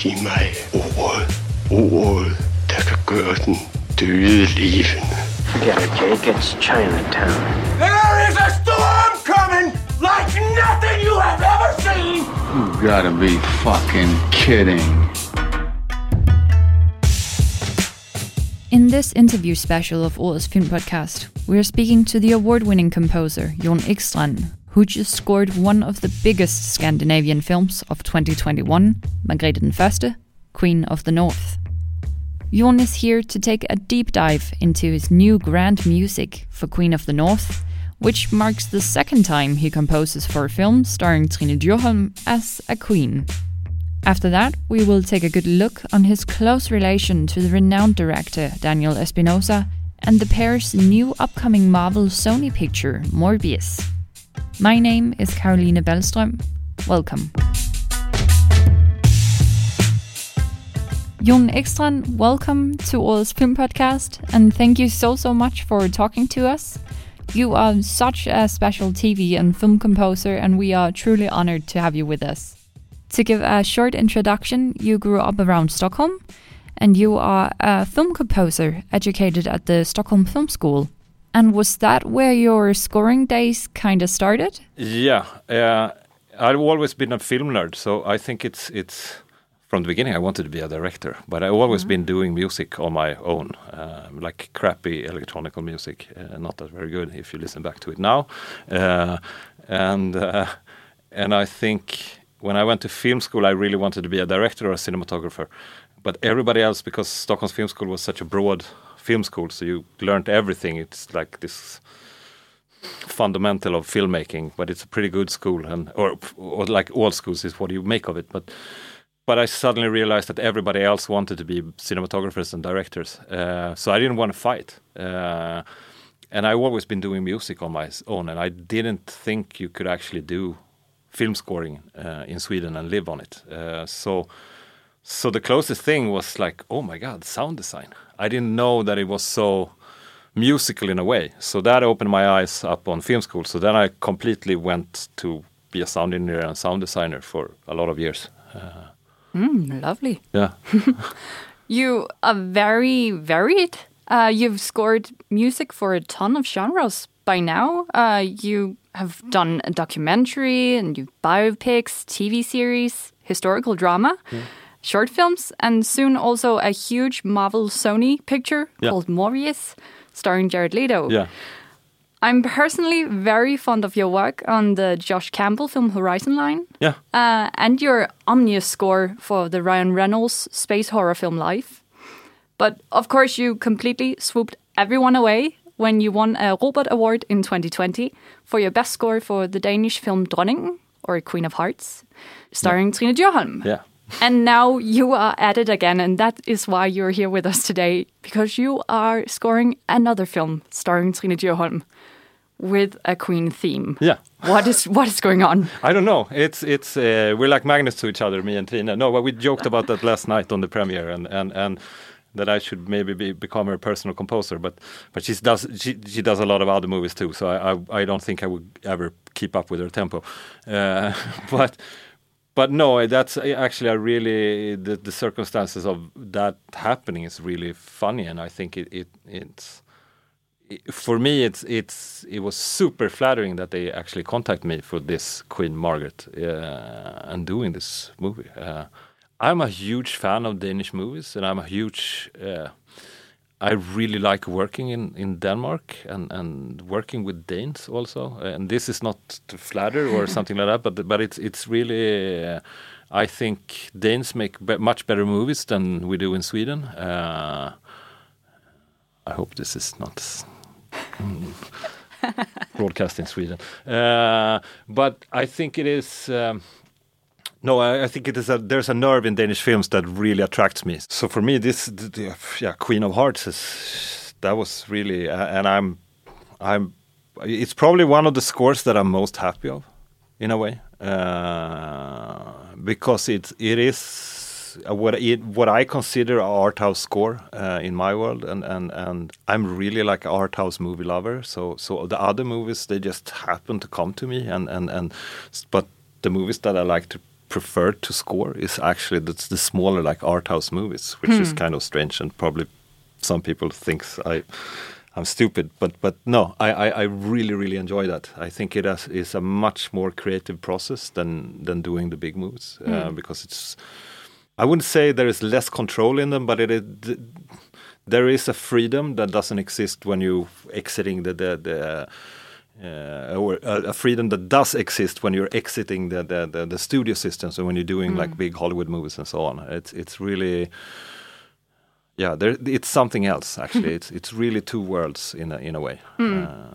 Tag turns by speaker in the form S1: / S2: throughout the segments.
S1: Giv mig ordet. Ordet, der kan gøre den døde levende.
S2: Forget it, Jake. It's Chinatown.
S3: There is a storm coming like nothing you have ever seen.
S4: You gotta be fucking kidding.
S5: In this interview special of Årets Film Podcast, we are speaking to the award winning composer Jon Ekstrand, who just scored one of the biggest Scandinavian films of 2021, Margrethe den Queen of the North. Jon is here to take a deep dive into his new grand music for Queen of the North, which marks the second time he composes for a film starring Trine Dyrholm as a queen. After that, we will take a good look on his close relation to the renowned director Daniel Espinosa and the pair's new upcoming Marvel Sony picture, Morbius. My name is Caroline Bellström. Welcome. Jon Ekstrand, welcome to Årets Film Podcast, and thank you so, so much for talking to us. You are such a special TV and film composer, and we are truly honored to have you with us. To give a short introduction, you grew up around Stockholm, and you are a film composer educated at the Stockholm Film School. And was that where your scoring days kind of started?
S6: Yeah, uh, I've always been a film nerd, so I think it's it's from the beginning I wanted to be a director, but I've always been doing music on my own, uh, like crappy electronical music, uh, not that very good if you listen back to it now, uh, and uh, and I think when I went to film school, I really wanted to be a director or a cinematographer, but everybody else, because Stockholm's Film School was such a broad film school, so you learned everything. It's like this fundamental of filmmaking, but it's a pretty good school, and or, or like all schools is what you make of it. But but I suddenly realized that everybody else wanted to be cinematographers and directors, uh, so I didn't want to fight. Uh, and I've always been doing music on my own, and I didn't think you could actually do film scoring uh, in Sweden and live on it. Uh, so so the closest thing was like, oh my god, sound design. I didn't know that it was so musical in a way. So that opened my eyes up on film school. So then I completely went to be a sound engineer and sound designer for a lot of years.
S5: Mm, lovely.
S6: Yeah.
S5: You are very varied. Uh, you've scored music for a ton of genres by now. Uh, you have done a documentary and you've biopics, TV series, historical drama, short films, and soon also a huge Marvel Sony picture
S6: Yeah.
S5: called Morbius, starring Jared Leto.
S6: Yeah.
S5: I'm personally very fond of your work on the Josh Campbell film Horizon Line
S6: Yeah.
S5: uh, and your ominous score for the Ryan Reynolds space horror film Life. But of course, you completely swooped everyone away when you won a Robert Award in 2020 for your best score for the Danish film Dronningen, or Queen of Hearts, starring Trine Dyrholm.
S6: Yeah.
S5: And now you are at it again, and that is why you're here with us today, because you are scoring another film starring Trine Dyrholm with a Queen theme.
S6: Yeah.
S5: What is what is going on?
S6: I don't know. It's it's uh, we're like magnets to each other, me and Trine. No, but we joked about that last night on the premiere, and and and that I should maybe be, become her personal composer. But but she does she she does a lot of other movies too. So I I, I don't think I would ever keep up with her tempo. Uh, but but no, that's actually a really the, the circumstances of that happening is really funny, and I think it, it it's for me it's it's it was super flattering that they actually contact me for this Queen Margaret uh, and doing this movie. Uh, I'm a huge fan of Danish movies, and I'm a huge. Uh, I really like working in, in Denmark and, and working with Danes also. And this is not to flatter or something like that, but but it's it's really. Uh, I think Danes make be- much better movies than we do in Sweden. Uh, I hope this is not mm, broadcast in Sweden. Uh, but I think it is. Um, no, I, I think it is a there's a nerve in Danish films that really attracts me. So for me, this yeah Queen of Hearts is that was really and I'm I'm it's probably one of the scores that I'm most happy of in a way uh, because it it is what it, what I consider a art house score uh, in my world, and, and and I'm really like an art house movie lover. So so the other movies they just happen to come to me, and and and but the movies that I like to prefer to score is actually the, the smaller like art house movies, which is kind of strange and probably some people thinks I I'm stupid, but but no, I, I, I really really enjoy that. I think it has, is a much more creative process than than doing the big moves uh, because it's. I wouldn't say there is less control in them, but it is, there is a freedom that doesn't exist when you exiting the the. the uh, or a, a freedom that does exist when you're exiting the the, the, the studio system. So when you're doing like mm. big Hollywood movies and so on, it's it's really yeah, there, it's something else actually. Mm-hmm. it's it's really two worlds in a in a way. Hmm. Uh,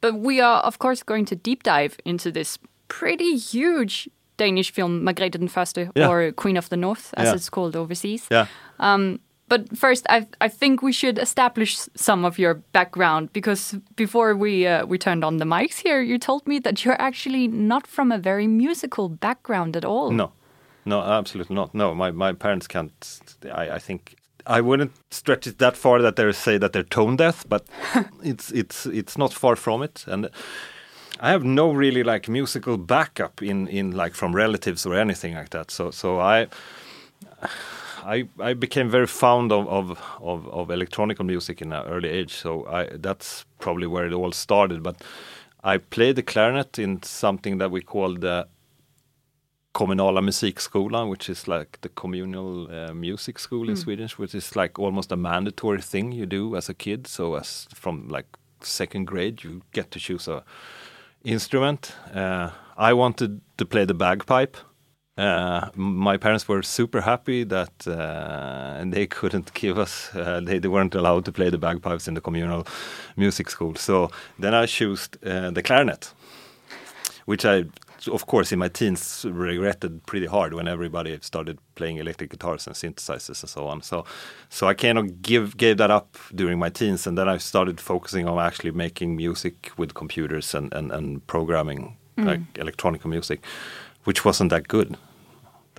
S5: But we are, of course, going to deep dive into this pretty huge Danish film, Margrethe den Første,
S6: Yeah.
S5: or Queen of the North, as
S6: Yeah.
S5: it's called overseas.
S6: yeah, um,
S5: But first, I I think we should establish some of your background because before we uh, we turned on the mics here, you told me that you're actually not from a very musical background at all.
S6: no, no, absolutely not. No, my my parents can't. I, I think I wouldn't stretch it that far that they say that they're tone deaf, but it's it's it's not far from it. And I have no really like musical backup in in like from relatives or anything like that. So so I. I, I became very fond of, of, of, of electronic music in an early age, so I, that's probably where it all started. But I played the clarinet in something that we call the kommunala musikskolan, which is like the communal uh, music school in Swedish, which is like almost a mandatory thing you do as a kid. So as from like second grade, you get to choose a instrument. Uh, I wanted to play the bagpipe. Uh, my parents were super happy that uh, they couldn't give us uh, they, they weren't allowed to play the bagpipes in the communal music school so then i chose uh, the clarinet which I, of course, in my teens regretted pretty hard when everybody started playing electric guitars and synthesizers and so on. So, so I kind of give gave that up during my teens, and then I started focusing on actually making music with computers and and, and programming like electronic music, which wasn't that good.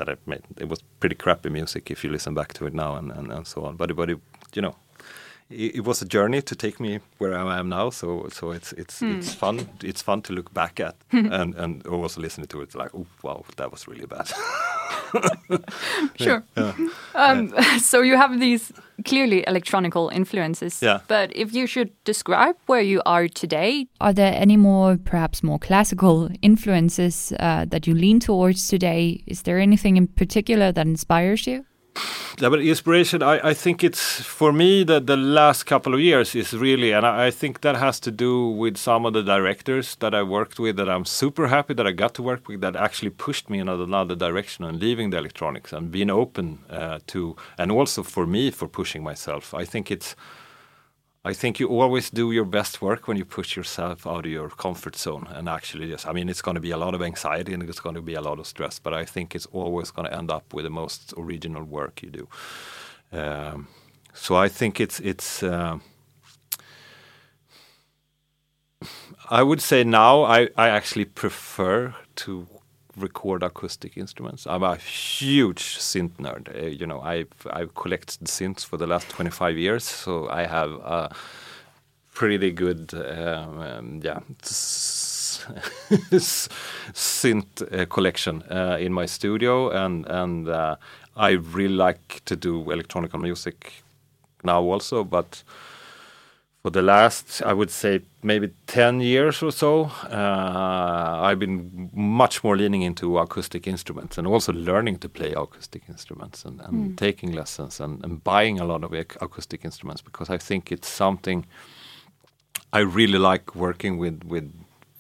S6: That I made it was pretty crappy music if you listen back to it now and and, and so on. But but it, you know, it, it was a journey to take me where I am now. So so it's it's it's fun. It's fun to look back at and and also listening to it like, oh wow, that was really bad.
S5: Sure. Um, so you have these clearly electronical influences.
S6: Yeah.
S5: But if you should describe where you are today, are there any more, perhaps more classical influences uh, that you lean towards today? Is there anything in particular that inspires you?
S6: Yeah, but inspiration, I, I think it's for me that the last couple of years is really, and I, I think that has to do with some of the directors that I worked with that I'm super happy that I got to work with that actually pushed me in another direction and leaving the electronics and being open uh, to, and also for me for pushing myself. I think it's, I think you always do your best work when you push yourself out of your comfort zone and actually just, I mean, it's going to be a lot of anxiety and it's going to be a lot of stress, but I think it's always going to end up with the most original work you do. Um, so I think it's, it's, uh, I would say now I, I actually prefer to record acoustic instruments. I'm a huge synth nerd. Uh, you know, I've I've collected synths for the last 25 years, so I have a pretty good, um, um, yeah, synth uh, collection uh, in my studio, and and uh, I really like to do electronic music now also, but for the last, I would say, maybe 10 years or so, uh, I've been much more leaning into acoustic instruments and also learning to play acoustic instruments and, and taking lessons and, and buying a lot of ac- acoustic instruments because I think it's something I really like working with with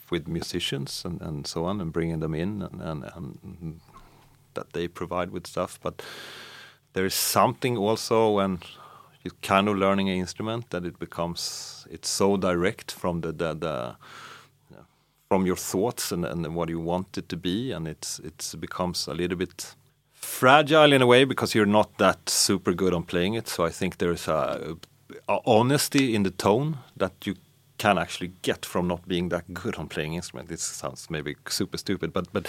S6: with musicians and, and so on and bringing them in and, and, and that they provide with stuff. But there is something also when you're kind of learning an instrument that it becomes it's so direct from the the, the from your thoughts and, and what you want it to be and it's it's becomes a little bit fragile in a way because you're not that super good on playing it. So i think there's a, a honesty in the tone that you can actually get from not being that good on playing instrument. This sounds maybe super stupid but but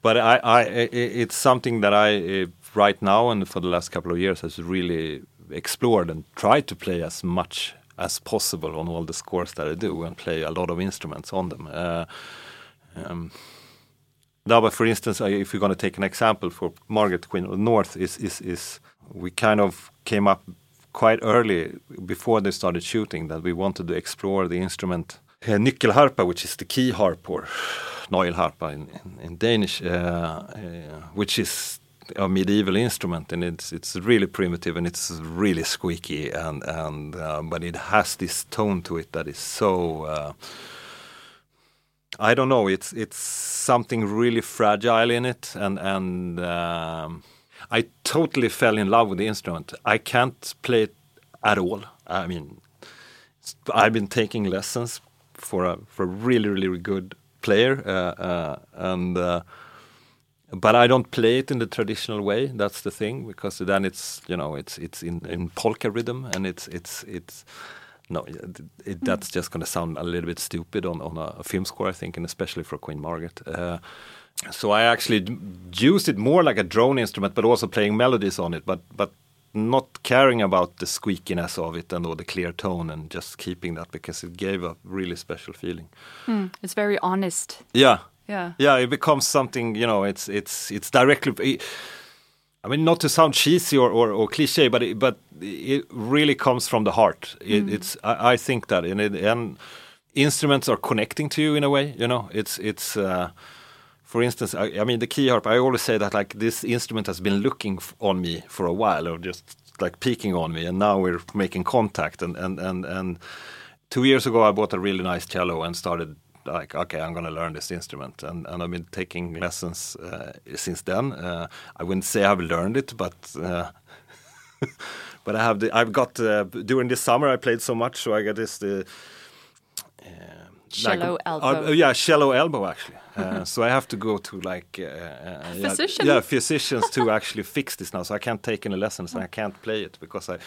S6: but i i it's something that i uh, right now and for the last couple of years has really explored and tried to play as much as possible on all the scores that I do and play a lot of instruments on them. Uh, um, No, but for instance, if you're going to take an example for Margaret Queen of the North, is is is we kind of came up quite early before they started shooting that we wanted to explore the instrument uh, nyckelharpa, which is the key harp or nøgleharpa in, in, in Danish, uh, uh, which is a medieval instrument and it's it's really primitive and it's really squeaky and and uh, but it has this tone to it that is so uh, I don't know it's it's something really fragile in it and and um, I totally fell in love with the instrument. I can't play it at all. I mean I've been taking lessons for a for a really really good player uh, uh and uh, but I don't play it in the traditional way. That's the thing because then it's you know it's it's in, in polka rhythm and it's it's it's no it, that's just going to sound a little bit stupid on on a, a, film score I think and especially for Queen Margaret. Uh, so I actually used it more like a drone instrument, but also playing melodies on it, but but not caring about the squeakiness of it and or the clear tone and just keeping that because it gave a really special feeling.
S5: Mm, it's very honest.
S6: Yeah,
S5: yeah
S6: yeah it becomes something you know it's it's it's directly I mean, not to sound cheesy or, or, or cliche, but it, but it really comes from the heart. It, mm. It's I, I, think that, and, it, and instruments are connecting to you in a way. You know, it's it's. Uh, for instance, I, I, mean, the key harp. I always say that like this instrument has been looking on me for a while, or just like peeking on me, and now we're making contact. And and and and two years ago, I bought a really nice cello and started like, okay, I'm going to learn this instrument, and and I've been taking lessons uh, since then. Uh, I wouldn't say I've learned it, but. Uh, but I have the, I've got uh, during this summer I played so much, so I got this the
S5: uh, cello like, elbow.
S6: Uh, yeah, shallow elbow actually. Uh, so I have to go to like uh,
S5: physician.
S6: Yeah, yeah, physicians to actually fix this now. So I can't take any lessons and I can't play it because I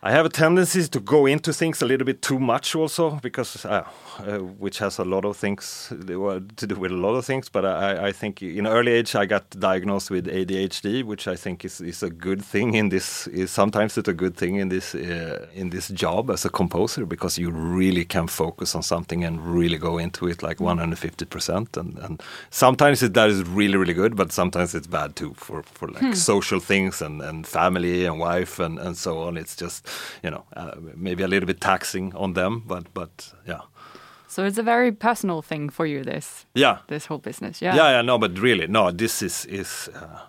S6: I have a tendency to go into things a little bit too much also because uh, uh, which has a lot of things to do with a lot of things but I, I think in early age I got diagnosed with ADHD which I think is, is a good thing in this is sometimes it's a good thing in this uh, in this job as a composer because you really can focus on something and really go into it like 150% and, and sometimes it, that is really really good but sometimes it's bad too for, for like hmm. social things and, and family and wife and, and so on. It's just you know, uh, maybe a little bit taxing on them, but but yeah.
S5: So it's a very personal thing for you, this
S6: yeah,
S5: this whole business, yeah.
S6: Yeah, yeah, no, but really, no, this is is. Uh,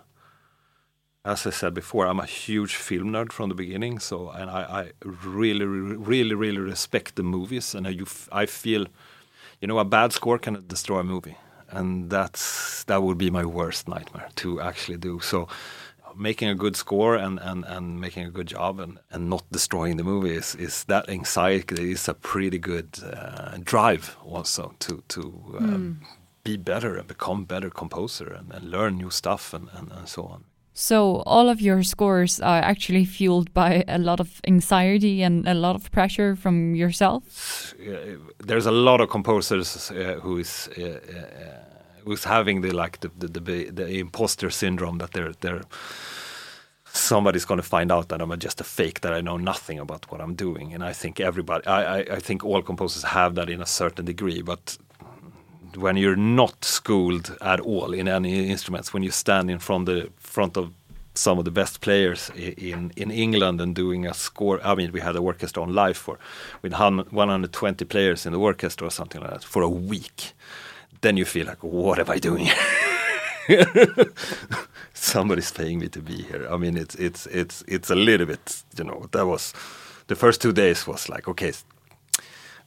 S6: as I said before, I'm a huge film nerd from the beginning. So, and I, I really, really, really respect the movies, and I, I feel, you know, a bad score can destroy a movie, and that's that would be my worst nightmare to actually do. So, making a good score and, and, and making a good job and, and not destroying the movie is, is that anxiety is a pretty good uh, drive also to to mm. be better and become better composer and, and learn new stuff and, and, and so on.
S5: So all of your scores are actually fueled by a lot of anxiety and a lot of pressure from yourself.
S6: There's a lot of composers uh, who is uh, who's having the like the the, the, the imposter syndrome that they're they're somebody's going to find out that I'm just a fake that I know nothing about what I'm doing and I think everybody I, I, I think all composers have that in a certain degree but when you're not schooled at all in any instruments when you stand in front the front of some of the best players in in England and doing a score. I mean, we had the orchestra on live for with 120 players in the orchestra or something like that for a week then you feel like, what am I doing? Somebody's paying me to be here. I mean, it's it's it's it's a little bit, you know. That was the first two days was like, okay,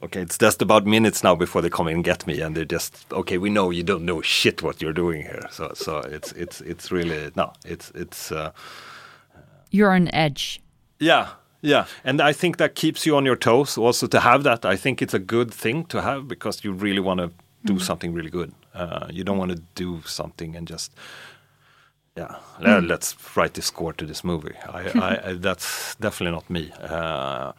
S6: okay, it's just about minutes now before they come and get me, and they're just, okay, we know you don't know shit what you're doing here. So so it's it's it's really no, it's it's. Uh,
S5: you're on edge.
S6: Yeah, yeah, and I think that keeps you on your toes. Also, to have that, I think it's a good thing to have because you really want to do mm. something really good. Uh, you don't want to do something and just yeah, mm. let's write the score to this movie. I, I, that's definitely not me. Uh,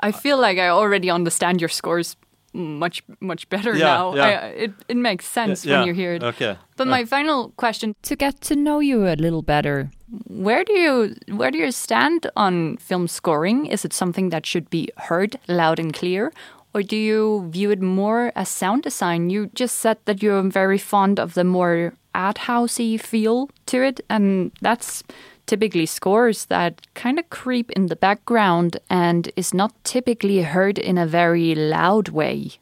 S5: I feel like I already understand your scores much much better yeah, now. Yeah. I, it it makes sense yeah, when you hear it.
S6: Okay.
S5: But my final question to get to know you a little better. Where do you where do you stand on film scoring? Is it something that should be heard loud and clear Or do you view it more as sound design? You just said that you're very fond of the more art housey feel to it, and that's typically scores that kind of creep in the background and is not typically heard in a very loud way.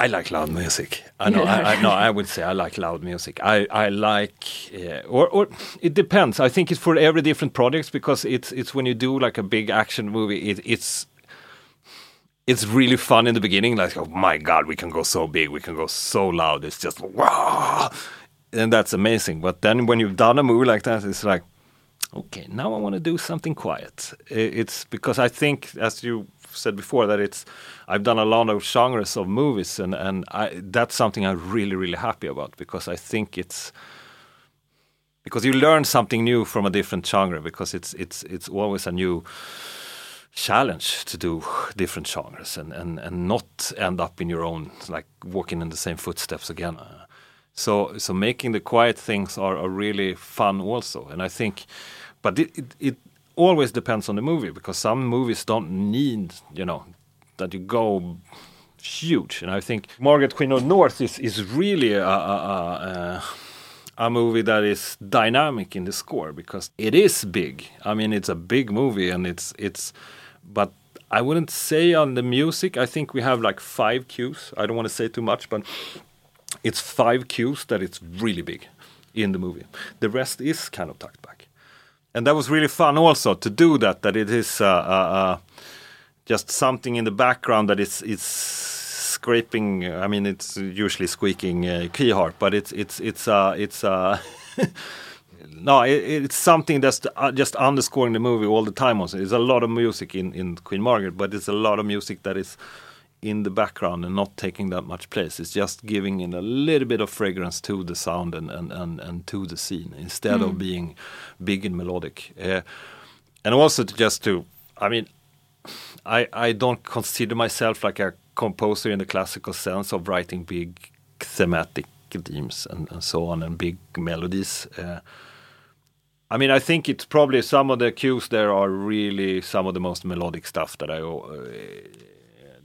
S6: I like loud music. I know. I, I, no, I would say I like loud music. I I like, uh, or or it depends. I think it's for every different projects because it's it's when you do like a big action movie, it, it's it's really fun in the beginning. Like, oh my god, we can go so big, we can go so loud. It's just wow, and that's amazing. But then when you've done a movie like that, it's like, okay, now I want to do something quiet. It's because I think, as you said before, that it's I've done a lot of genres of movies, and and I, that's something I'm really really happy about because I think it's because you learn something new from a different genre because it's it's it's always a new challenge to do different genres and, and, and not end up in your own like walking in the same footsteps again. So so making the quiet things are, are really fun also, and I think, but it, it, it always depends on the movie because some movies don't need you know that you go huge, and I think Margaret Queen of North is is really a, a, a, a movie that is dynamic in the score because it is big. I mean, it's a big movie, and it's it's, but I wouldn't say on the music. I think we have like five cues. I don't want to say too much, but it's five cues that it's really big in the movie. The rest is kind of tucked back, and that was really fun also to do that. That it is uh, uh, uh, just something in the background that is is scraping. I mean, it's usually squeaking uh, key harp, but it's it's it's uh, it's uh, no, it, it's something that's uh, just underscoring the movie all the time. Also, there's a lot of music in in Queen Margaret, but it's a lot of music that is in the background and not taking that much place. It's just giving in a little bit of fragrance to the sound and and and, and to the scene instead of being big and melodic. Uh, and also to just to, I mean, I I don't consider myself like a composer in the classical sense of writing big thematic themes and, and so on and big melodies. Uh, I mean, I think it's probably some of the cues there are really some of the most melodic stuff that I uh,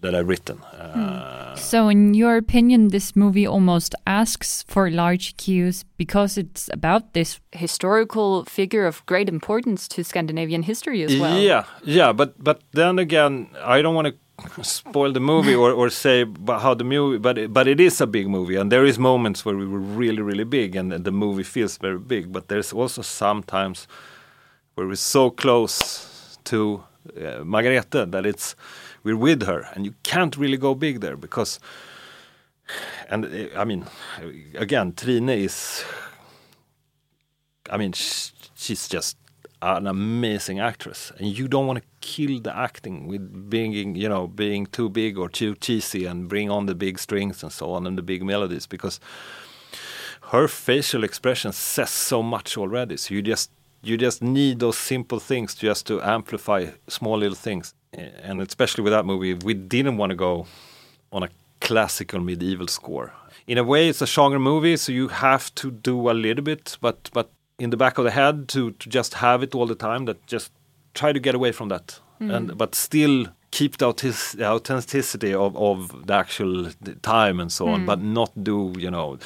S6: that I've written. Uh,
S5: So, in your opinion, this movie almost asks for large cues because it's about this historical figure of great importance to Scandinavian history as well.
S6: Yeah, yeah, but but then again, I don't want to spoil the movie or, or say how the movie, but it, but it is a big movie, and there is moments where we were really really big, and the movie feels very big. But there's also sometimes where we're so close to uh, Margrethe that it's we're with her, and you can't really go big there because. And uh, I mean, again, Trine is. I mean, she's just an amazing actress, and you don't want to kill the acting with being, you know, being too big or too cheesy and bring on the big strings and so on and the big melodies because her facial expression says so much already. So you just you just need those simple things just to amplify small little things. And especially with that movie, we didn't want to go on a classical medieval score. In a way, it's a genre movie, so you have to do a little bit, but but in the back of the head to, to just have it all the time that just try to get away from that. Mm. And but still keep the, autis- the authenticity of, of the actual time and so on mm. but not do you know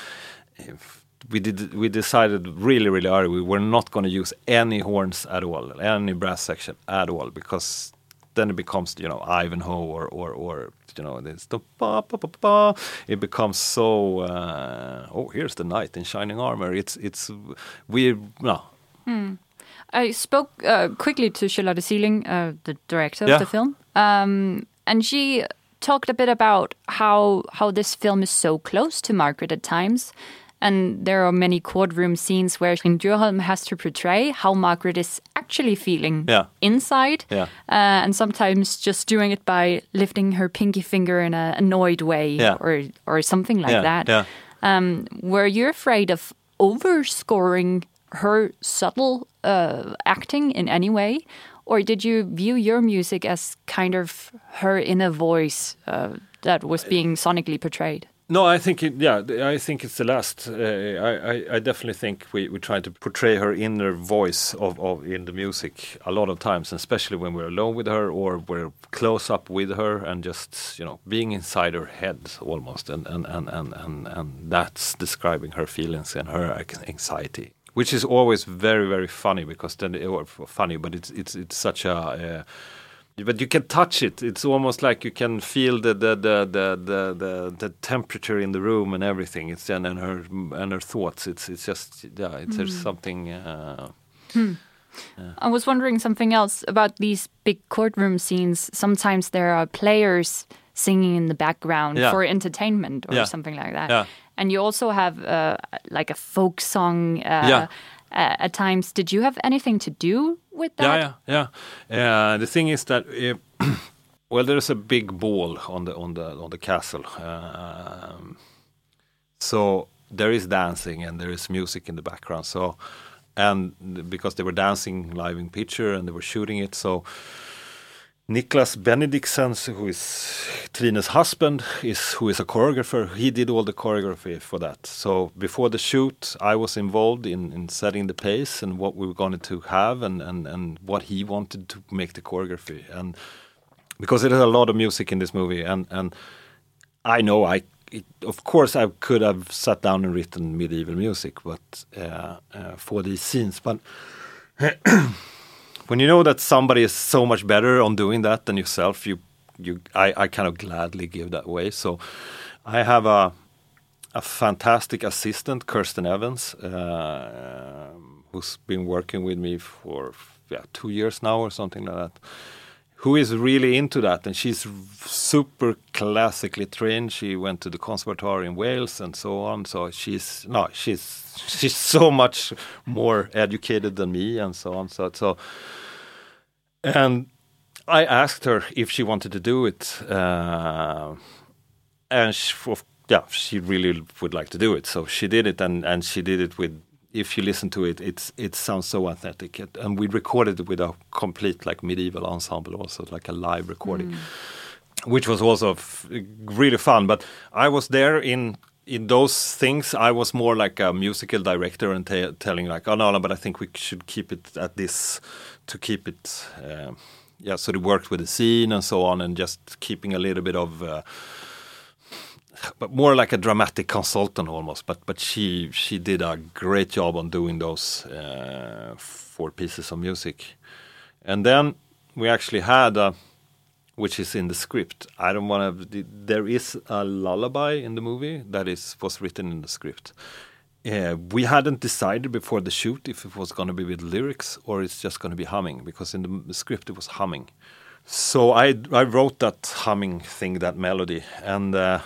S6: if we did we decided really really early we were not going to use any horns at all any brass section at all because then it becomes you know Ivanhoe or or or you know it's the ba, ba, ba, ba. it becomes so uh, oh here's the knight in shining armor it's it's we no
S5: I spoke uh, quickly to Charlotte Sieling, uh, the director
S6: Yeah.
S5: of the film, um, and she talked a bit about how how this film is so close to Margaret at times. And there are many courtroom scenes where Dyrholm has to portray how Margaret is actually feeling
S6: Yeah.
S5: inside,
S6: Yeah.
S5: uh, and sometimes just doing it by lifting her pinky finger in an annoyed way,
S6: Yeah.
S5: or or something like that. Um, were you afraid of overscoring her subtle uh, acting in any way, or did you view your music as kind of her inner voice uh, that was being sonically portrayed?
S6: No, I think it, yeah, I think it's the last. Uh, I, I, definitely think we, we try to portray her inner voice of, of in the music a lot of times, and especially when we're alone with her or we're close up with her and just you know being inside her head almost, and and and and and, and that's describing her feelings and her anxiety, which is always very very funny because then it or funny, but it's it's it's such a. Uh, but you can touch it. It's almost like you can feel the the the the the, the, the temperature in the room and everything. It's and, and her and her thoughts. It's it's just yeah. It's there's something. Uh,
S5: I was wondering something else about these big courtroom scenes. Sometimes there are players singing in the background
S6: Yeah.
S5: for entertainment or
S6: Yeah.
S5: something like that.
S6: Yeah.
S5: And you also have uh, like a folk song uh,
S6: Yeah.
S5: uh, at times. Did you have anything to do with that?
S6: yeah, yeah, yeah. The thing is that. Uh, well, there's a big ball on the on the on the castle, um, so there is dancing and there is music in the background. So, and because they were dancing live in picture and they were shooting it, so Niclas Bendixen, who is Trine's husband, is who is a choreographer. He did all the choreography for that. So before the shoot, I was involved in, in setting the pace and what we were going to have and, and, and what he wanted to make the choreography. And because there is a lot of music in this movie, and and I know I. It, of course, I could have sat down and written medieval music, but uh, uh, for these scenes, but when you know that somebody is so much better on doing that than yourself, you you I, I kind of gladly give that away. So I have a a fantastic assistant, Kirsten Evans, uh, who's been working with me for yeah two years now or something like that. Who is really into that, and she's super classically trained. She went to the conservatory in Wales and so on. So she's no, she's she's so much more educated than me and so on. So so and I asked her if she wanted to do it, uh, and she, yeah, she really would like to do it. So she did it, and, and she did it with. If you listen to it, it's it sounds so authentic, It- and we recorded it with a complete like medieval ensemble, also like a live recording, which was also f- really fun. But I was there in in those things. I was more like a musical director and te- telling like, oh no, no, but I think we should keep it at this to keep it. Uh, yeah, so it worked with the scene and so on, and just keeping a little bit of. Uh, but more like a dramatic consultant almost. But but she she did a great job on doing those uh, four pieces of music, and then we actually had a, which is in the script. I don't want to. There is a lullaby in the movie that is was written in the script. Uh, we hadn't decided before the shoot if it was going to be with lyrics or it's just going to be humming because in the script it was humming. So I I wrote that humming thing, that melody, and uh,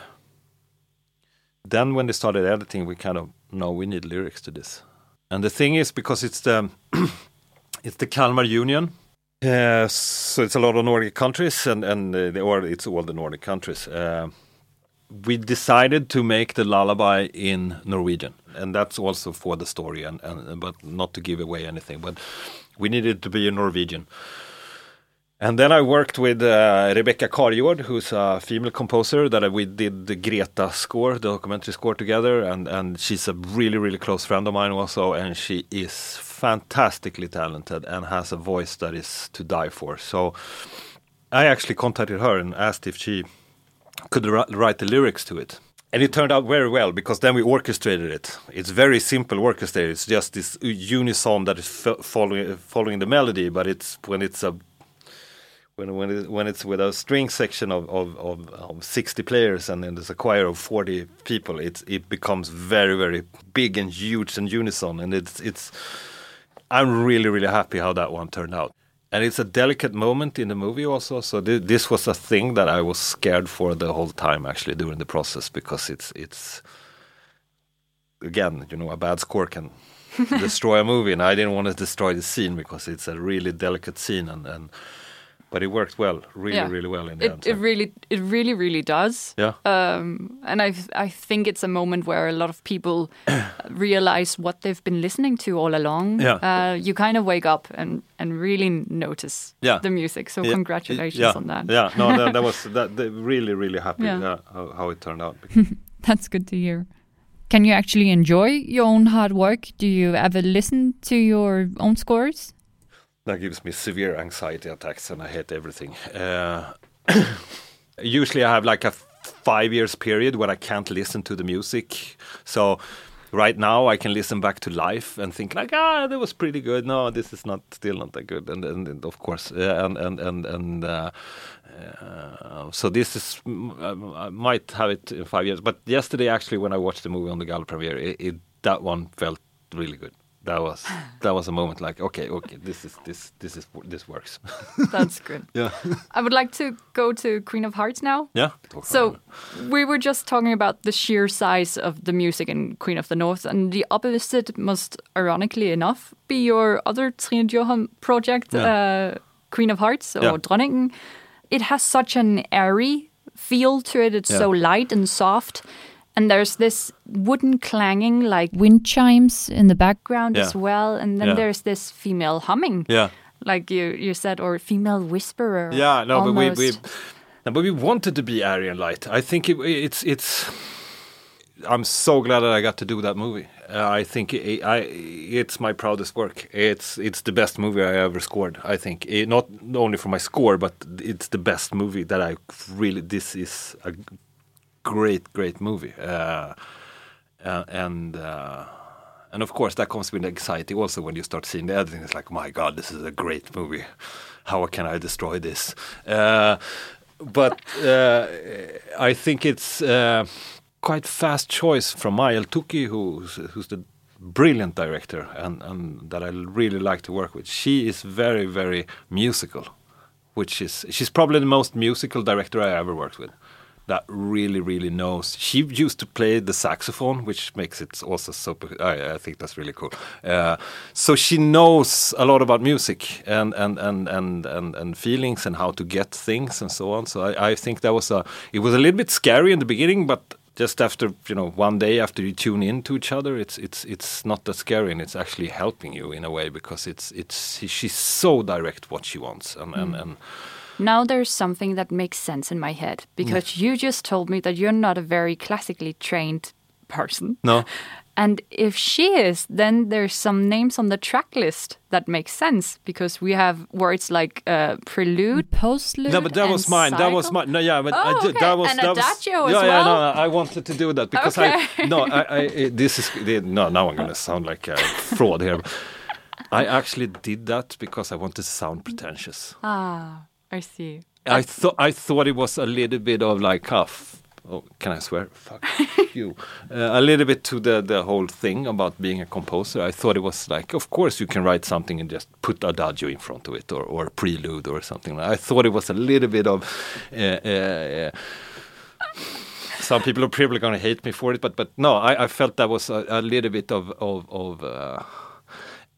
S6: then when they started editing, we kind of no, we need lyrics to this. And the thing is because it's the it's the Kalmar Union, uh, so it's a lot of Nordic countries, and and uh, or it's all the Nordic countries. Uh, we decided to make the lullaby in Norwegian, and that's also for the story, and, and but not to give away anything, but we needed to be in Norwegian. And then I worked with uh, Rebekka Karijord, who's a female composer that we did the Greta score, the documentary score together, and and she's a really really close friend of mine also, and she is fantastically talented and has a voice that is to die for. So I actually contacted her and asked if she could ri- write the lyrics to it. And it turned out very well because then we orchestrated it. It's very simple orchestrated. It's just this unison that is fo- following following the melody, but it's when it's a when when it, when it's with a string section of, of, of, of 60 players and then there's a choir of 40 people, it's it becomes very very big and huge and unison, and it's it's. I'm really really happy how that one turned out and it's a delicate moment in the movie also so th- this was a thing that i was scared for the whole time actually during the process because it's it's again you know a bad score can destroy a movie and i didn't want to destroy the scene because it's a really delicate scene and, and but it worked well really
S5: Yeah.
S6: really well in the
S5: It,
S6: end
S5: it really, it really, really does.
S6: yeah
S5: Um, and I, I think it's a moment where a lot of people realize what they've been listening to all along.
S6: Yeah.
S5: Uh, you kind of wake up and, and really notice
S6: Yeah.
S5: the music. So
S6: Yeah,
S5: congratulations
S6: yeah,
S5: on that.
S6: yeah no that, that was that, really really happy
S5: Yeah.
S6: yeah. how, how it turned out
S5: That's good to hear. Can you actually enjoy your own hard work? Do you ever listen to your own scores?
S6: That gives me severe anxiety attacks and I hate everything. Uh, usually I have like a five years period where I can't listen to the music. So right now I can listen back to life and think like, ah, that was pretty good. No, this is not still not that good. And, and, and of course, uh, and and and and uh, uh, so this is I might have it in five years. But yesterday, actually, when I watched the movie on the gala premiere, it, it, that one felt really good that was that was a moment like okay okay this is this this is this works.
S5: That's good.
S6: Yeah.
S5: I would like to go to queen of hearts now.
S6: Yeah
S5: so we were just talking about the sheer size of the music in queen of the north and the opposite must ironically enough be your other Trine Dyrholm project yeah. uh, queen of hearts or yeah. dronningen. It has such an airy feel to it. It's yeah. so light and soft and there's this wooden clanging like wind chimes in the background yeah. as well and then yeah. there's this female humming
S6: yeah
S5: like you you said or female whisperer
S6: yeah no almost. but we, we no, but we wanted to be airy and light i think it, it's it's i'm so glad that i got to do that movie uh, i think it, I, it's my proudest work it's it's the best movie i ever scored i think it, not only for my score but it's the best movie that i really this is a great, great movie. Uh, and uh, and of course that comes with anxiety also when you start seeing the editing. It's like, my God, this is a great movie. How can I destroy this? Uh, but uh, I think it's uh, quite fast choice from May el-Toukhy, who's who's the brilliant director and, and that I really like to work with. She is very, very musical, which is she's probably the most musical director I ever worked with that really really knows. She used to play the saxophone which makes it also super i, I think that's really cool. Uh, so she knows a lot about music and and, and and and and feelings and how to get things and so on. So I, I think that was a it was a little bit scary in the beginning but just after you know one day after you tune in to each other it's it's it's not that scary and it's actually helping you in a way because it's it's she's so direct what she wants and mm. and, and
S5: now there's something that makes sense in my head because mm. you just told me that you're not a very classically trained person.
S6: No.
S5: And if she is, then there's some names on the track list that make sense because we have words like uh, prelude, postlude.
S6: No, but that was mine.
S5: Cycle.
S6: That was mine. No, yeah, but
S5: oh,
S6: I
S5: did, okay.
S6: that was
S5: and
S6: that
S5: adagio
S6: was.
S5: as
S6: yeah,
S5: well?
S6: yeah, no, I wanted to do that because
S5: okay.
S6: I no, I, I this is no. Now I'm gonna sound like a fraud here. I actually did that because I wanted to sound pretentious.
S5: Ah. I see.
S6: I thought I thought it was a little bit of like huff. Oh, can I swear? Fuck you. Uh, a little bit to the the whole thing about being a composer. I thought it was like, of course you can write something and just put adagio in front of it or or prelude or something. I thought it was a little bit of. Uh, uh, some people are probably going to hate me for it, but but no, I, I felt that was a, a little bit of of, of uh,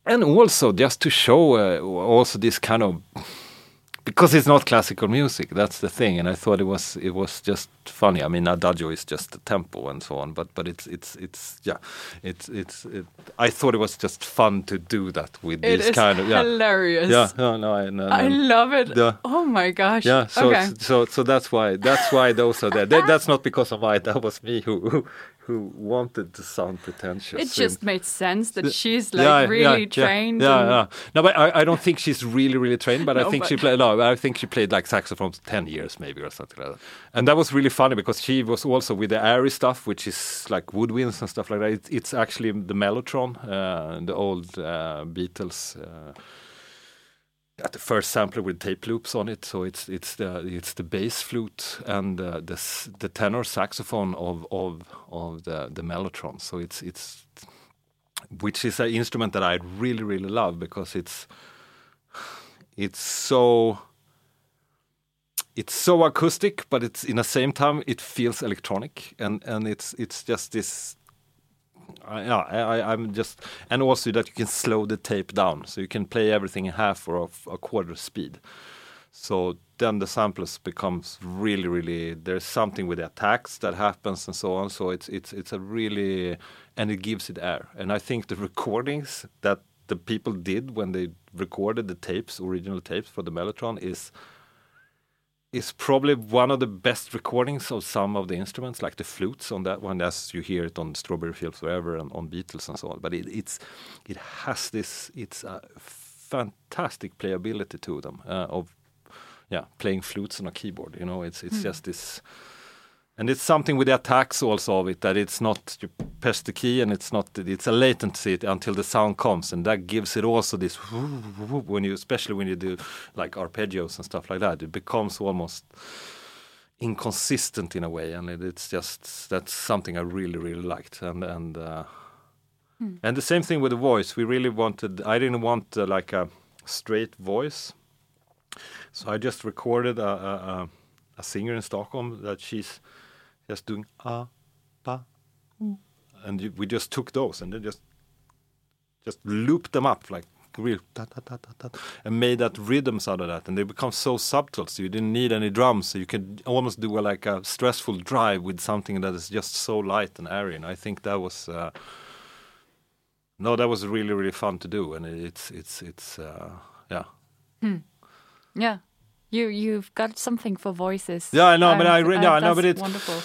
S6: and also just to show uh, also this kind of because it's not classical music. That's the thing, and I thought it was it was just funny. I mean, adagio is just a tempo and so on, but but it's it's it's yeah, it's it's. It, I thought it was just fun to do that with
S5: it
S6: this kind of yeah,
S5: hilarious.
S6: Yeah, no, no, I, no,
S5: I love it.
S6: Yeah.
S5: Oh my gosh.
S6: Yeah, so
S5: okay.
S6: so so that's why that's why those are there. That, that's not because of I. That was me who who wanted to sound pretentious.
S5: It just made sense that she's like yeah, really
S6: yeah,
S5: trained.
S6: Yeah, yeah, yeah, No, but I, I don't think she's really, really trained. But no, I think but she played. No, I think she played like saxophone ten years maybe or something like that. And that was really funny because she was also with the airy stuff, which is like woodwinds and stuff like that. It, it's actually the mellotron, uh, the old uh, Beatles. Uh, at the first sampler with tape loops on it, so it's it's the it's the bass flute and uh, the the tenor saxophone of of of the the mellotron. So it's it's which is an instrument that I really really love because it's it's so it's so acoustic, but it's in the same time it feels electronic, and and it's it's just this yeah, I, am just, and also that you can slow the tape down, so you can play everything in half or a quarter speed. So then the samples becomes really, really. There's something with the attacks that happens and so on. So it's it's it's a really, and it gives it air. And I think the recordings that the people did when they recorded the tapes, original tapes for the Mellotron, is is probably one of the best recordings of some of the instruments, like the flutes on that one, as you hear it on Strawberry Fields Forever and on Beatles and so on. But it, it's it has this it's a fantastic playability to them uh, of yeah playing flutes on a keyboard. You know, it's it's just this. And it's something with the attacks also of it that it's not you press the key and it's not it's a latency until the sound comes. And that gives it also this when you especially when you do like arpeggios and stuff like that. It becomes almost inconsistent in a way. And it, it's just that's something I really really liked. And and uh, and the same thing with the voice. We really wanted I didn't want uh, like a straight voice. So I just recorded a, a, a, a singer in Stockholm that she's just doing ah, ba, ooh. and you, we just took those and then just just looped them up like real ta, ta, ta, and made that rhythms out of that. And they become so subtle so you didn't need any drums. So you could almost do a, like a stressful drive with something that is just so light and airy. And I think that was uh, no that was really really fun to do. And it's it's it's uh, yeah.
S5: Yeah. You you've got something for voices.
S6: Yeah, I know, but I re-
S5: uh,
S6: no, I know, but it's-
S5: wonderful.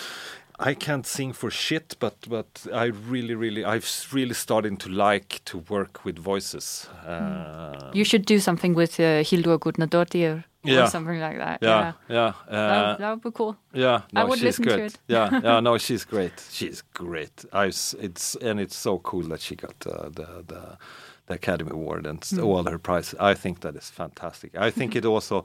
S6: I can't sing for shit, but but I really, really, I've really started to like to work with voices. Uh,
S5: You should do something with uh, Hildur Gudnadottir or
S6: Yeah.
S5: something like that.
S6: yeah, yeah,
S5: That,
S6: uh,
S5: that would be cool.
S6: yeah. No,
S5: would
S6: she's
S5: listen to it.
S6: yeah, yeah. No, she's great. She's great. I, it's and it's so cool that she got uh, the the the Academy Award and
S5: Hmm.
S6: s- all her prizes. I think that is fantastic. I think it also.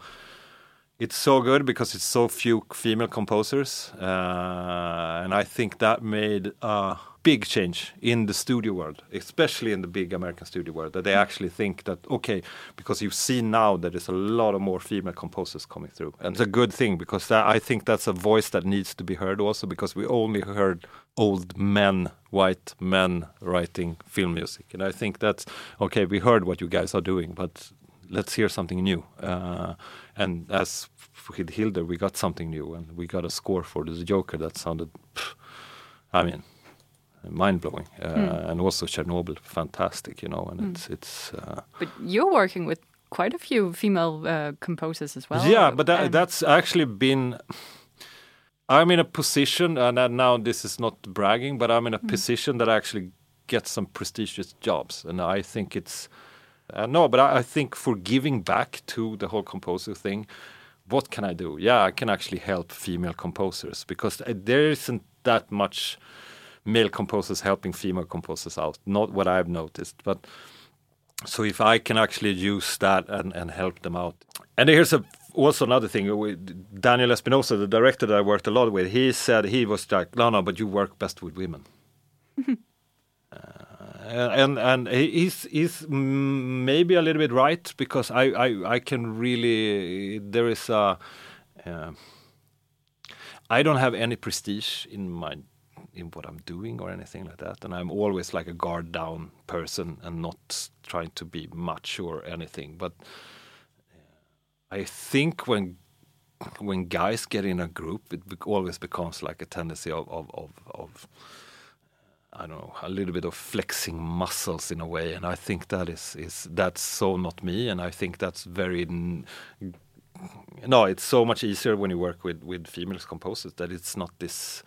S6: It's so good because it's so few female composers, uh, and I think that made a big change in the studio world, especially in the big American studio world. That they actually think that okay, because you see now that there's a lot of more female composers coming through, and it's a good thing because that, I think that's a voice that needs to be heard also because we only heard old men, white men writing film music, and I think that's okay. We heard what you guys are doing, but let's hear something new. Uh, and as with Hildur, we got something new, and we got a score for the Joker that sounded, pff, I mean, mind blowing. Uh, And also Chernobyl, fantastic, you know. And it's it's. Uh,
S5: But you're working with quite a few female uh, composers as well.
S6: yeah, but that, that's actually been. I'm in a position, and now this is not bragging, but I'm in a position that I actually get some prestigious jobs, and I think it's. Uh, no, but I, I think for giving back to the whole composer thing, what can I do? Yeah, I can actually help female composers because uh, there isn't that much male composers helping female composers out. Not what I've noticed, but so if I can actually use that and, and help them out. And here's a, also another thing. Daniel Espinosa, the director that I worked a lot with, he said he was like, no, no, but you work best with women. Uh, and and he's he's maybe a little bit right because I I, I can really there is a uh, I don't have any prestige in my in what I'm doing or anything like that, and I'm always like a guard down person and not trying to be much or anything. But I think when when guys get in a group, it always becomes like a tendency of of of, of I don't know, a little bit of flexing muscles in a way, and I think that is is that's so not me, and I think that's very. No, it's so much easier when you work with with female composers that it's not this.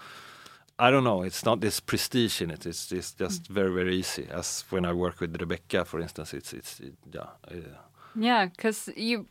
S6: I don't know. It's not this prestige in it. It's just just very very easy. As when I work with Rebekka, for instance, it's it's it, yeah.
S5: Yeah, because you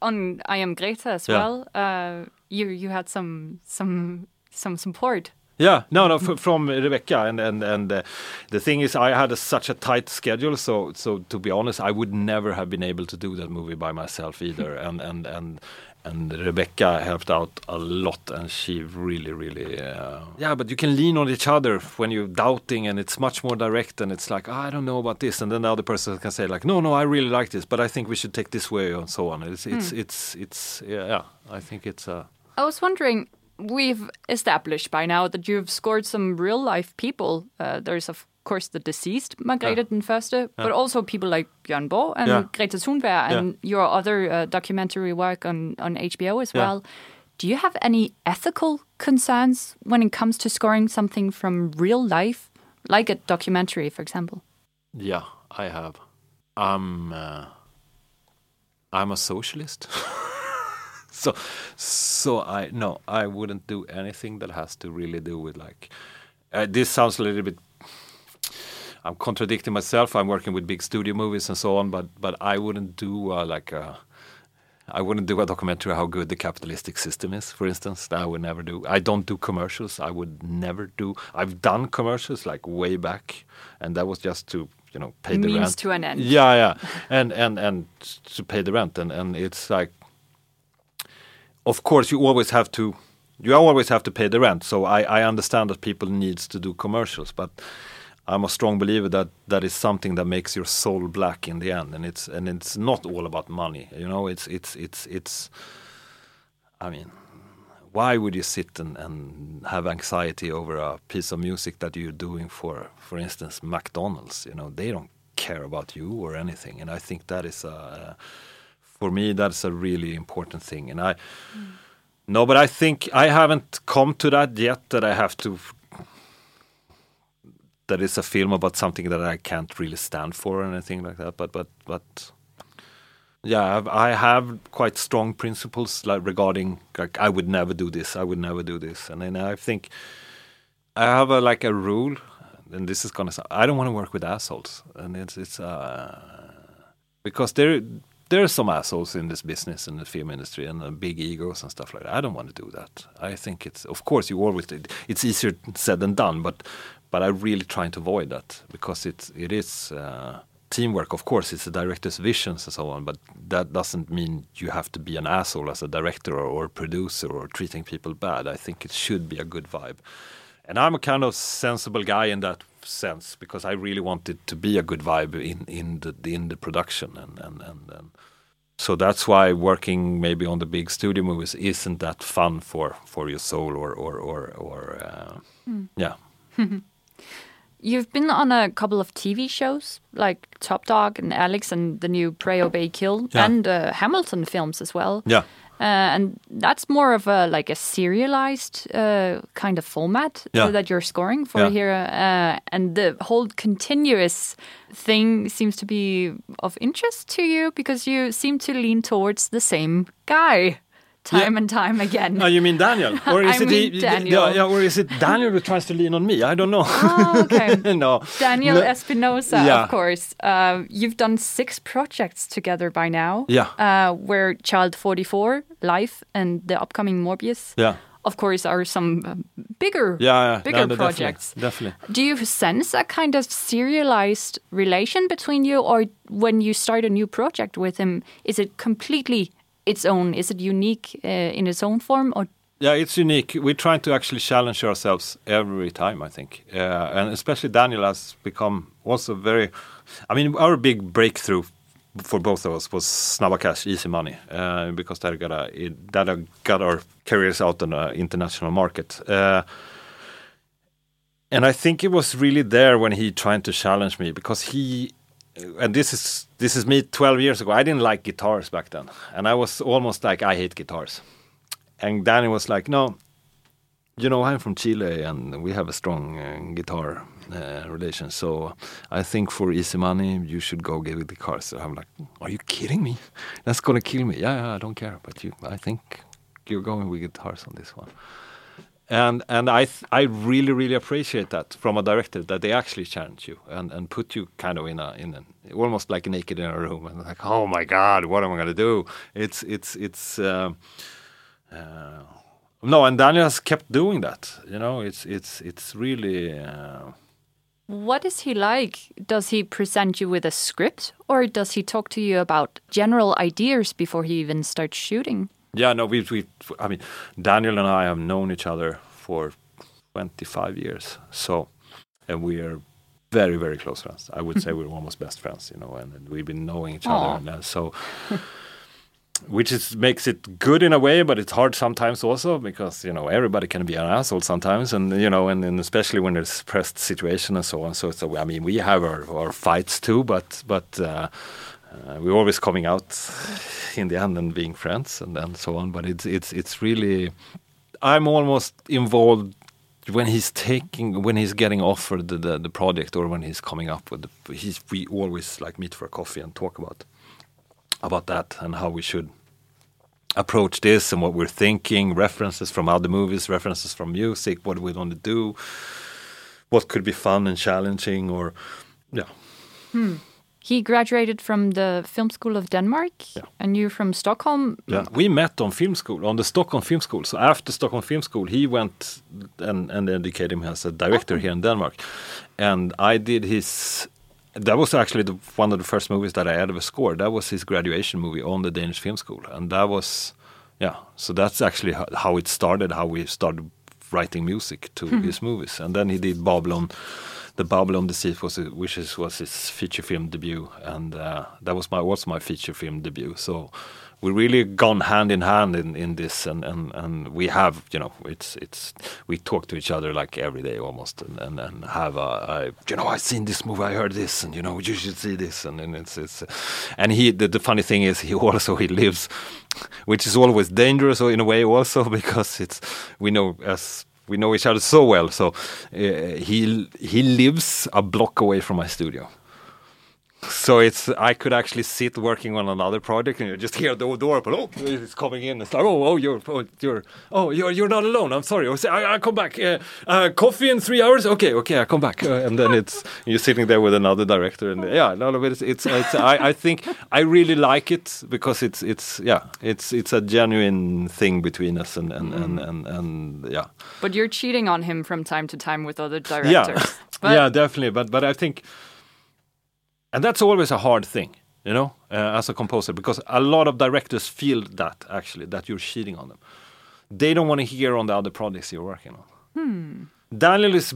S5: on I am Greta as
S6: Yeah.
S5: well. Uh, you you had some some some support.
S6: Yeah, no, no, f- from Rebekka, and and and uh, the thing is, I had a, such a tight schedule, so so to be honest, I would never have been able to do that movie by myself either, and and and and Rebekka helped out a lot, and she really, really, uh, yeah. But you can lean on each other when you're doubting, and it's much more direct, and it's like I don't know about this, and then the other person can say like, no, no, I really like this, but I think we should take this way, and so on. It's it's it's it's yeah, yeah. I think it's uh,
S5: I was wondering. We've established by now that you've scored some real life people. Uh, there's of course the deceased Margrethe den Første, but also people like Björn Borg and
S6: Yeah.
S5: Greta Thunberg and your other uh, documentary work on on HBO as
S6: Yeah.
S5: well. Do you have any ethical concerns when it comes to scoring something from real life, like a documentary, for example?
S6: Yeah, I have. I'm uh, I'm a socialist. so so I no I wouldn't do anything that has to really do with like uh, this sounds a little bit I'm contradicting myself I'm working with big studio movies and so on but but I wouldn't do uh, like a I wouldn't do a documentary how good the capitalistic system is, for instance. That I would never do. I don't do commercials. I would never do. I've done commercials like way back, and that was just to you know pay the
S5: Means
S6: rent.
S5: to an end.
S6: Yeah, yeah, and and and to pay the rent, and and it's like, of course, you always have to. You always have to pay the rent, so I, I understand that people needs to do commercials, but I'm a strong believer that that is something that makes your soul black in the end, and it's and it's not all about money. You know, it's it's it's it's. I mean, why would you sit and, and have anxiety over a piece of music that you're doing for, for instance, McDonald's? You know, they don't care about you or anything, and I think that is a, for me, that's a really important thing. And I, no, but I think I haven't come to that yet. That I have to that is a film about something that I can't really stand for or anything like that. But but but yeah, I've, I have quite strong principles like regarding like I would never do this. I would never do this, and then I think I have a like a rule, and this is gonna. sound- I don't want to work with assholes, and it's it's uh, because there there are some assholes in this business in the film industry and uh, big egos and stuff like that. I don't want to do that. I think it's of course you always it's easier said than done, but but I really trying to avoid that because it's it is uh, teamwork. Of course, it's the director's visions and so on, but that doesn't mean you have to be an asshole as a director or, or producer or treating people bad. I think it should be a good vibe, and I'm a kind of sensible guy in that sense because I really wanted to be a good vibe in in the in the production and and and. and so that's why working maybe on the big studio movies isn't that fun for for your soul or or or, or uh, yeah
S5: You've been on a couple of TV shows like Top Dog and Alex and the new Pray Obey Kill
S6: Yeah.
S5: and uh, Hamilton films as well.
S6: yeah
S5: Uh, and that's more of a like a serialized uh, kind of format
S6: Yeah.
S5: that you're scoring for
S6: Yeah.
S5: here, uh, and the whole continuous thing seems to be of interest to you because you seem to lean towards the same guy time
S6: Yeah.
S5: and time again.
S6: Oh, you mean Daniel, or is
S5: I
S6: it
S5: mean
S6: he-
S5: Daniel.
S6: Yeah, yeah, or is it Daniel who tries to lean on me? I don't know.
S5: Oh, okay.
S6: no,
S5: Daniel
S6: No.
S5: Espinosa,
S6: Yeah.
S5: of course. Uh, you've done six projects together by now.
S6: Yeah.
S5: Uh, where Child 44, Life, and the upcoming Morbius,
S6: Yeah,
S5: of course, are some um, bigger,
S6: yeah,
S5: bigger
S6: no,
S5: projects.
S6: Definitely. definitely.
S5: Do you sense a kind of serialized relation between you, or when you start a new project with him, is it completely its own? Is it unique uh, in its own form, or
S6: Yeah, it's unique. We're trying to actually challenge ourselves every time. I think, uh, and especially Daniel has become also very. I mean, our big breakthrough for both of us was Snabba Cash, Easy Money, uh, because that got a, it, that got our careers out on an international market. Uh, and I think it was really there when he tried to challenge me because he and this is this is me 12 years ago. I didn't like guitars back then, and I was almost like I hate guitars. And Danny was like, "No, you know, I'm from Chile, and we have a strong uh, guitar uh, relation. So I think for easy money, you should go get the guitars." So I'm like, "Are you kidding me? That's gonna kill me." Yeah, yeah, I don't care, but you, I think you're going with guitars on this one and and I I really really appreciate that from a director that they actually challenge you and, and put you kind of in a in a, almost like naked in a room and like oh my god what am I gonna do it's it's it's um, uh, no and Daniel has kept doing that you know it's it's it's really uh,
S5: What is he like? Does he present you with a script or does he talk to you about general ideas before he even starts shooting?
S6: Yeah no we we I mean Daniel and I have known each other for 25 years so and we are very very close friends. I would say we're almost best friends you know and, and we've been knowing each
S5: Aw.
S6: other and uh, so which is makes it good in a way but it's hard sometimes also because you know everybody can be an asshole sometimes and you know and, and especially when there's pressed situation and so on. So so I mean we have our, our fights too but but uh, uh, we're always coming out in the end and being friends and, and so on but it's it's it's really I'm almost involved when he's taking when he's getting offered the, the, the project or when he's coming up with the, he's we always like meet for a coffee and talk about about that and how we should approach this and what we're thinking, references from other movies, references from music, what we want to do, what could be fun and challenging, or yeah.
S5: He graduated from the Film School of Denmark,
S6: Yeah.
S5: and you're from Stockholm.
S6: Yeah, we met on film school, on the Stockholm Film School. So after Stockholm Film School, he went and, and educated him as a director here in Denmark. And I did his. That was actually the, one of the first movies that I had ever scored. That was his graduation movie on the Danish Film School, and that was, yeah. So that's actually how, how it started. How we started writing music to his movies, and then he did Babylon. The Babylon Deceit was which is, was his feature film debut, and uh, that was my also my feature film debut. So we really gone hand in hand in, in this, and, and, and we have you know it's it's we talk to each other like every day almost, and, and, and have a, a you know I've seen this movie, I heard this, and you know you should see this, and, and it's it's and he the, the funny thing is he also he lives, which is always dangerous in a way also because it's we know as we know each other so well. So uh, he he lives a block away from my studio. So it's I could actually sit working on another project and you just hear the door open. Oh, it's coming in. It's like oh oh you're oh, you're oh you're you're not alone. I'm sorry. I'll I, I come back. Uh, uh, coffee in three hours. Okay okay I come back. Uh, and then it's you're sitting there with another director and yeah no no it's it's, it's I, I think I really like it because it's it's yeah it's it's a genuine thing between us and and and, and, and yeah
S5: But you're cheating on him from time to time with other
S6: yeah
S5: directors. But
S6: yeah definitely but but i think and that's always a hard thing you know uh, as a composer because a lot of directors feel that actually that you're cheating on them. They don't want to hear on the other projects you're working on. Daniel is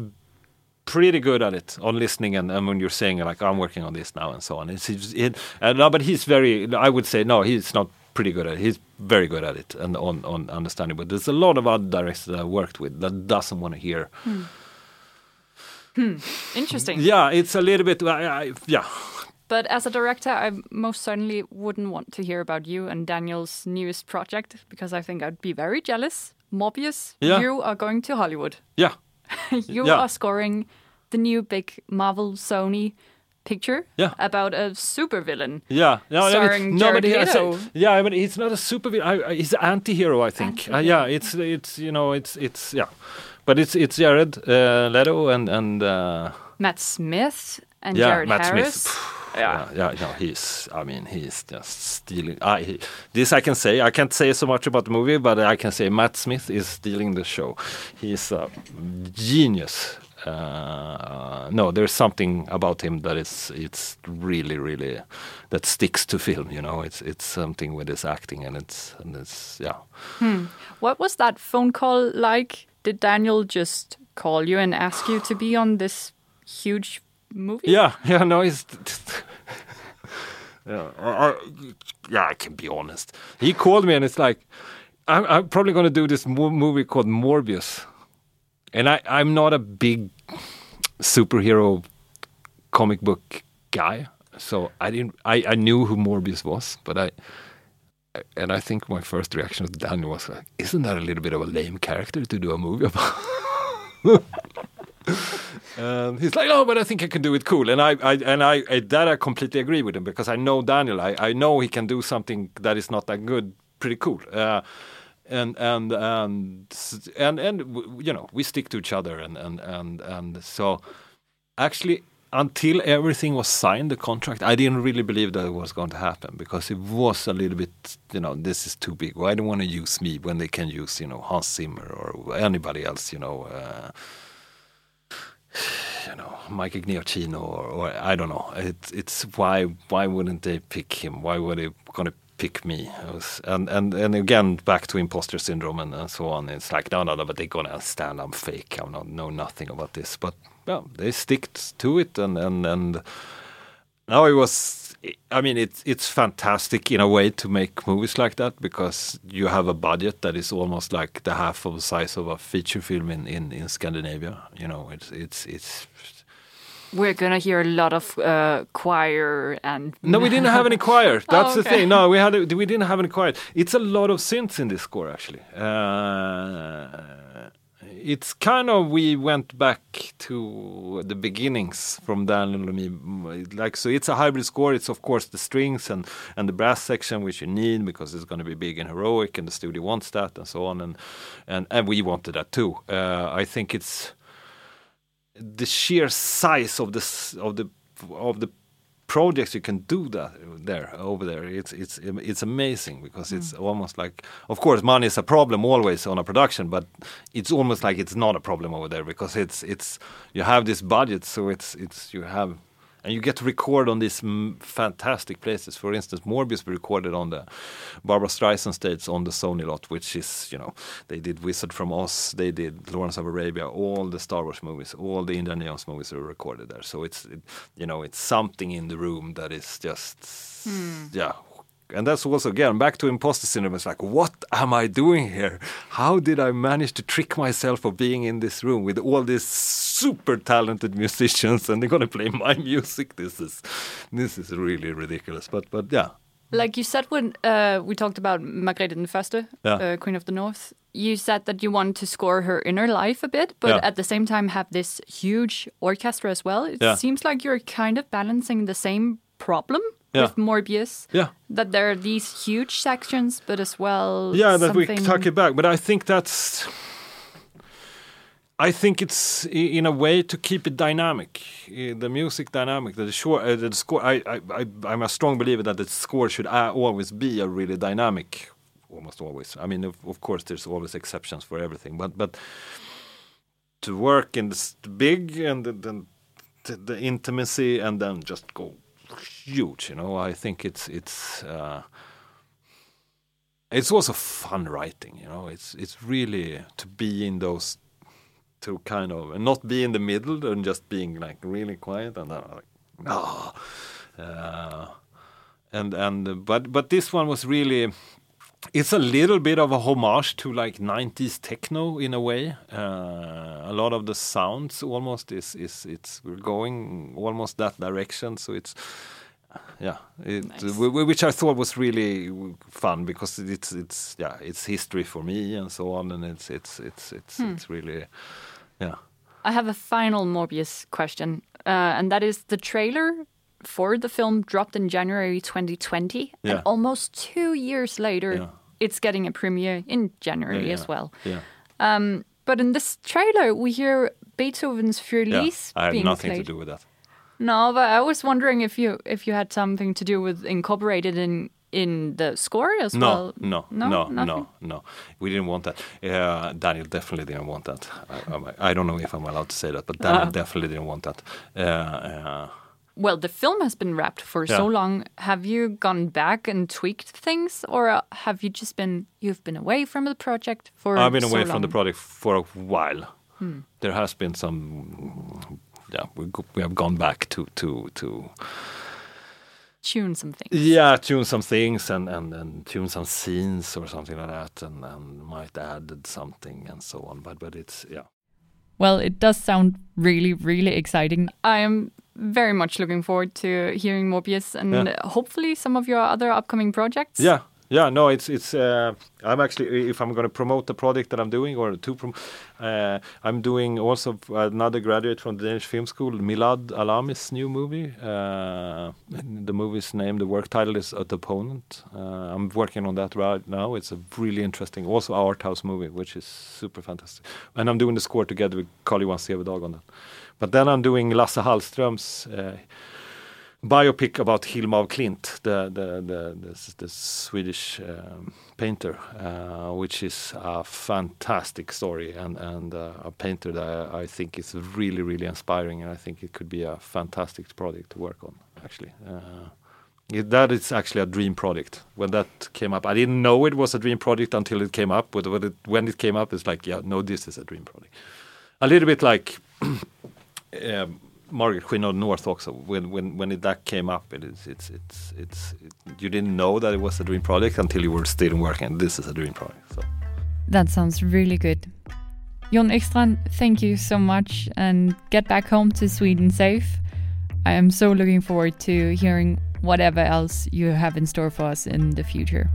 S6: pretty good at it on listening and, and when you're saying like i'm working on this now and so on. It's, it's it, uh, no, but he's very i would say no he's not pretty good at it he's very good at it and on, on understanding but there's a lot of other directors that i worked with that doesn't want to hear
S5: interesting.
S6: Yeah, it's a little bit. I, I, yeah,
S5: But as a director, I most certainly wouldn't want to hear about you and Daniel's newest project because I think I'd be very jealous. Morbius,
S6: Yeah.
S5: you are going to Hollywood.
S6: yeah,
S5: you
S6: Yeah.
S5: are scoring the new big Marvel Sony picture
S6: Yeah.
S5: about a supervillain.
S6: yeah. No, I mean,
S5: Starring
S6: no, but
S5: Jared
S6: I say-
S5: Leto.
S6: yeah, but he's not a super. I, I, he's an anti-hero, I think. Uh, yeah, it's it's you know it's it's yeah, but it's it's Jared uh, Leto and and uh,
S5: Matt Smith and
S6: yeah,
S5: Jared
S6: Matt
S5: Harris.
S6: Smith. Yeah, yeah, no, he's. I mean, he's just stealing. I he, this I can say. I can't say so much about the movie, but I can say Matt Smith is stealing the show. He's a genius. Uh, no, there's something about him that is. It's really, really that sticks to film. You know, it's it's something with his acting, and it's and it's yeah.
S5: What was that phone call like? Did Daniel just call you and ask you to be on this huge movie?
S6: Yeah, yeah, no, he's. yeah, I, yeah, I can be honest. He called me and it's like, I'm, I'm probably going to do this mo- movie called Morbius, and I, I'm not a big superhero comic book guy, so I didn't. I, I knew who Morbius was, but I. And I think my first reaction to Daniel was like, "Isn't that a little bit of a lame character to do a movie about?" He's like, "Oh, but I think I can do it cool." And I, I and I, I that I completely agree with him because I know Daniel. I, I know he can do something that is not that good, pretty cool. Uh, and and and and and you know, we stick to each other, and and and and so actually. Until everything was signed, the contract, I didn't really believe that it was going to happen because it was a little bit, you know, this is too big. Why do they want to use me when they can use, you know, Hans Zimmer or anybody else, you know? Uh, you know Michael Giacchino or, or I don't know. It's it's why why wouldn't they pick him? Why were they gonna pick me? Was, and and and again back to imposter syndrome and, so on. It's like no no no, but they're gonna understand I'm fake. I know nothing about this. But well, they sticked to it and and and now it was. I mean, it's it's fantastic in a way to make movies like that because you have a budget that is almost like the half of the size of a feature film in, in, in Scandinavia. You know, it's it's it's.
S5: We're gonna hear a lot of uh, choir and
S6: No, we didn't have any choir. That's
S5: Oh,
S6: the thing. No, we had a, we didn't have any choir. It's a lot of synths in this score actually. Uh, it's kind of we went back to the beginnings from Daniel and. Like so, it's a hybrid score. It's of course the strings and and the brass section which you need because it's going to be big and heroic, and the studio wants that and so on. And and and we wanted that too. Uh, I think it's the sheer size of this of the of the projects you can do that there over there it's it's it's amazing because it's
S5: Mm.
S6: almost like of course money is a problem always on a production but it's almost like it's not a problem over there because it's it's you have this budget so it's it's you have and you get to record on these mm, fantastic places. For instance, Morbius we recorded on the Barbra Streisand stage on the Sony lot, which is you know they did Wizard from Oz, they did Lawrence of Arabia, all the Star Wars movies, all the Indiana Jones movies were recorded there. So it's it, you know it's something in the room that is just yeah. And that's also again back to imposter syndrome. It's like, what am I doing here? How did I manage to trick myself of being in this room with all these super talented musicians and they're gonna play my music? This is this is really ridiculous. But but yeah,
S5: Like you said when uh, we talked about Margrethe den Første,
S6: Yeah.
S5: uh, Queen of the North, you said that you wanted to score her inner life a bit, but
S6: Yeah.
S5: at the same time have this huge orchestra as well. It
S6: Yeah.
S5: seems like you're kind of balancing the same problem
S6: Yeah.
S5: with Morbius.
S6: Yeah.
S5: That there are these huge sections, but as well
S6: yeah, that we tuck it back. But I think that's. I think it's in a way to keep it dynamic, the music dynamic. The sure, uh, the score. I, I, I, I'm a strong believer that the score should always be a really dynamic, almost always. I mean, of, of course, there's always exceptions for everything, but but to work in this big and the, the, the, the intimacy and then just go huge, you know. I think it's it's. Uh, it's also fun writing you know it's it's really to be in those to kind of and not be in the middle and just being like really quiet and then like ah uh, and and but but this one was really it's a little bit of a homage to like 90s techno in a way uh, a lot of the sounds almost is is it's we're going almost that direction so it's yeah, it,
S5: Nice.
S6: wh- wh- which I thought was really fun because it's it's yeah it's history for me and so on, and it's it's it's it's it's really yeah
S5: I have a final Morbius question, uh, and that is the trailer for the film dropped in January 2020,
S6: Yeah.
S5: and almost two years later,
S6: Yeah.
S5: it's getting a premiere in January
S6: yeah,
S5: as well.
S6: yeah
S5: Um, but in this trailer, we hear Beethoven's
S6: yeah. I have nothing
S5: played.
S6: to do with that.
S5: No, but I was wondering if you if you had something to do with incorporated in in the score as
S6: No,
S5: well.
S6: no,
S5: no,
S6: no,
S5: nothing?
S6: no, no. We didn't want that. Uh, Daniel definitely didn't want that. I, I, I don't know if I'm allowed to say that, but Daniel
S5: Uh.
S6: definitely didn't want that. Uh, uh,
S5: Well, the film has been wrapped for so long. Have you gone back and tweaked things, or have you just been you've been away from the project for?
S6: I've been
S5: so
S6: away from the project for a while.
S5: Hmm.
S6: There has been some, yeah, we, go, we have gone back to to to
S5: Tune some things.
S6: Yeah, tune some things and, and, and tune some scenes or something like that, and, and might add something and so on. But but it's yeah.
S5: Well, it does sound really, really exciting. I am very much looking forward to hearing Morbius and
S6: Yeah.
S5: hopefully some of your other upcoming projects.
S6: Yeah, yeah. No, it's it's. Uh, I'm actually if I'm going to promote the project that I'm doing or to prom- uh, I'm doing also another graduate from the Danish Film School, Milad Alami's new movie. Uh, the movie's name, the work title is At Opponent. Uh, I'm working on that right now. It's a really interesting, also art house movie, which is super fantastic. And I'm doing the score together with Carl Johan Sevedag on that. But then I'm doing Lasse Hallström's. Biopic about Hilma af Klint, the the the, the, the Swedish um, painter, uh, which is a fantastic story and and uh, a painter that I, I think is really really inspiring, and I think it could be a fantastic project to work on. Actually, uh, it, that is actually a dream project. When that came up, I didn't know it was a dream project until it came up. But when it, when it came up, it's like, yeah, no, this is a dream project. A little bit like um, Margaret Queen of North also. When when when it, that came up, it is it's it's it's it, you didn't know that it was a dream project until you were still working. This is a dream project. So
S5: That sounds really good. Jon Ekstrand, thank you so much and get back home to Sweden safe. I am so looking forward to hearing whatever else you have in store for us in the future.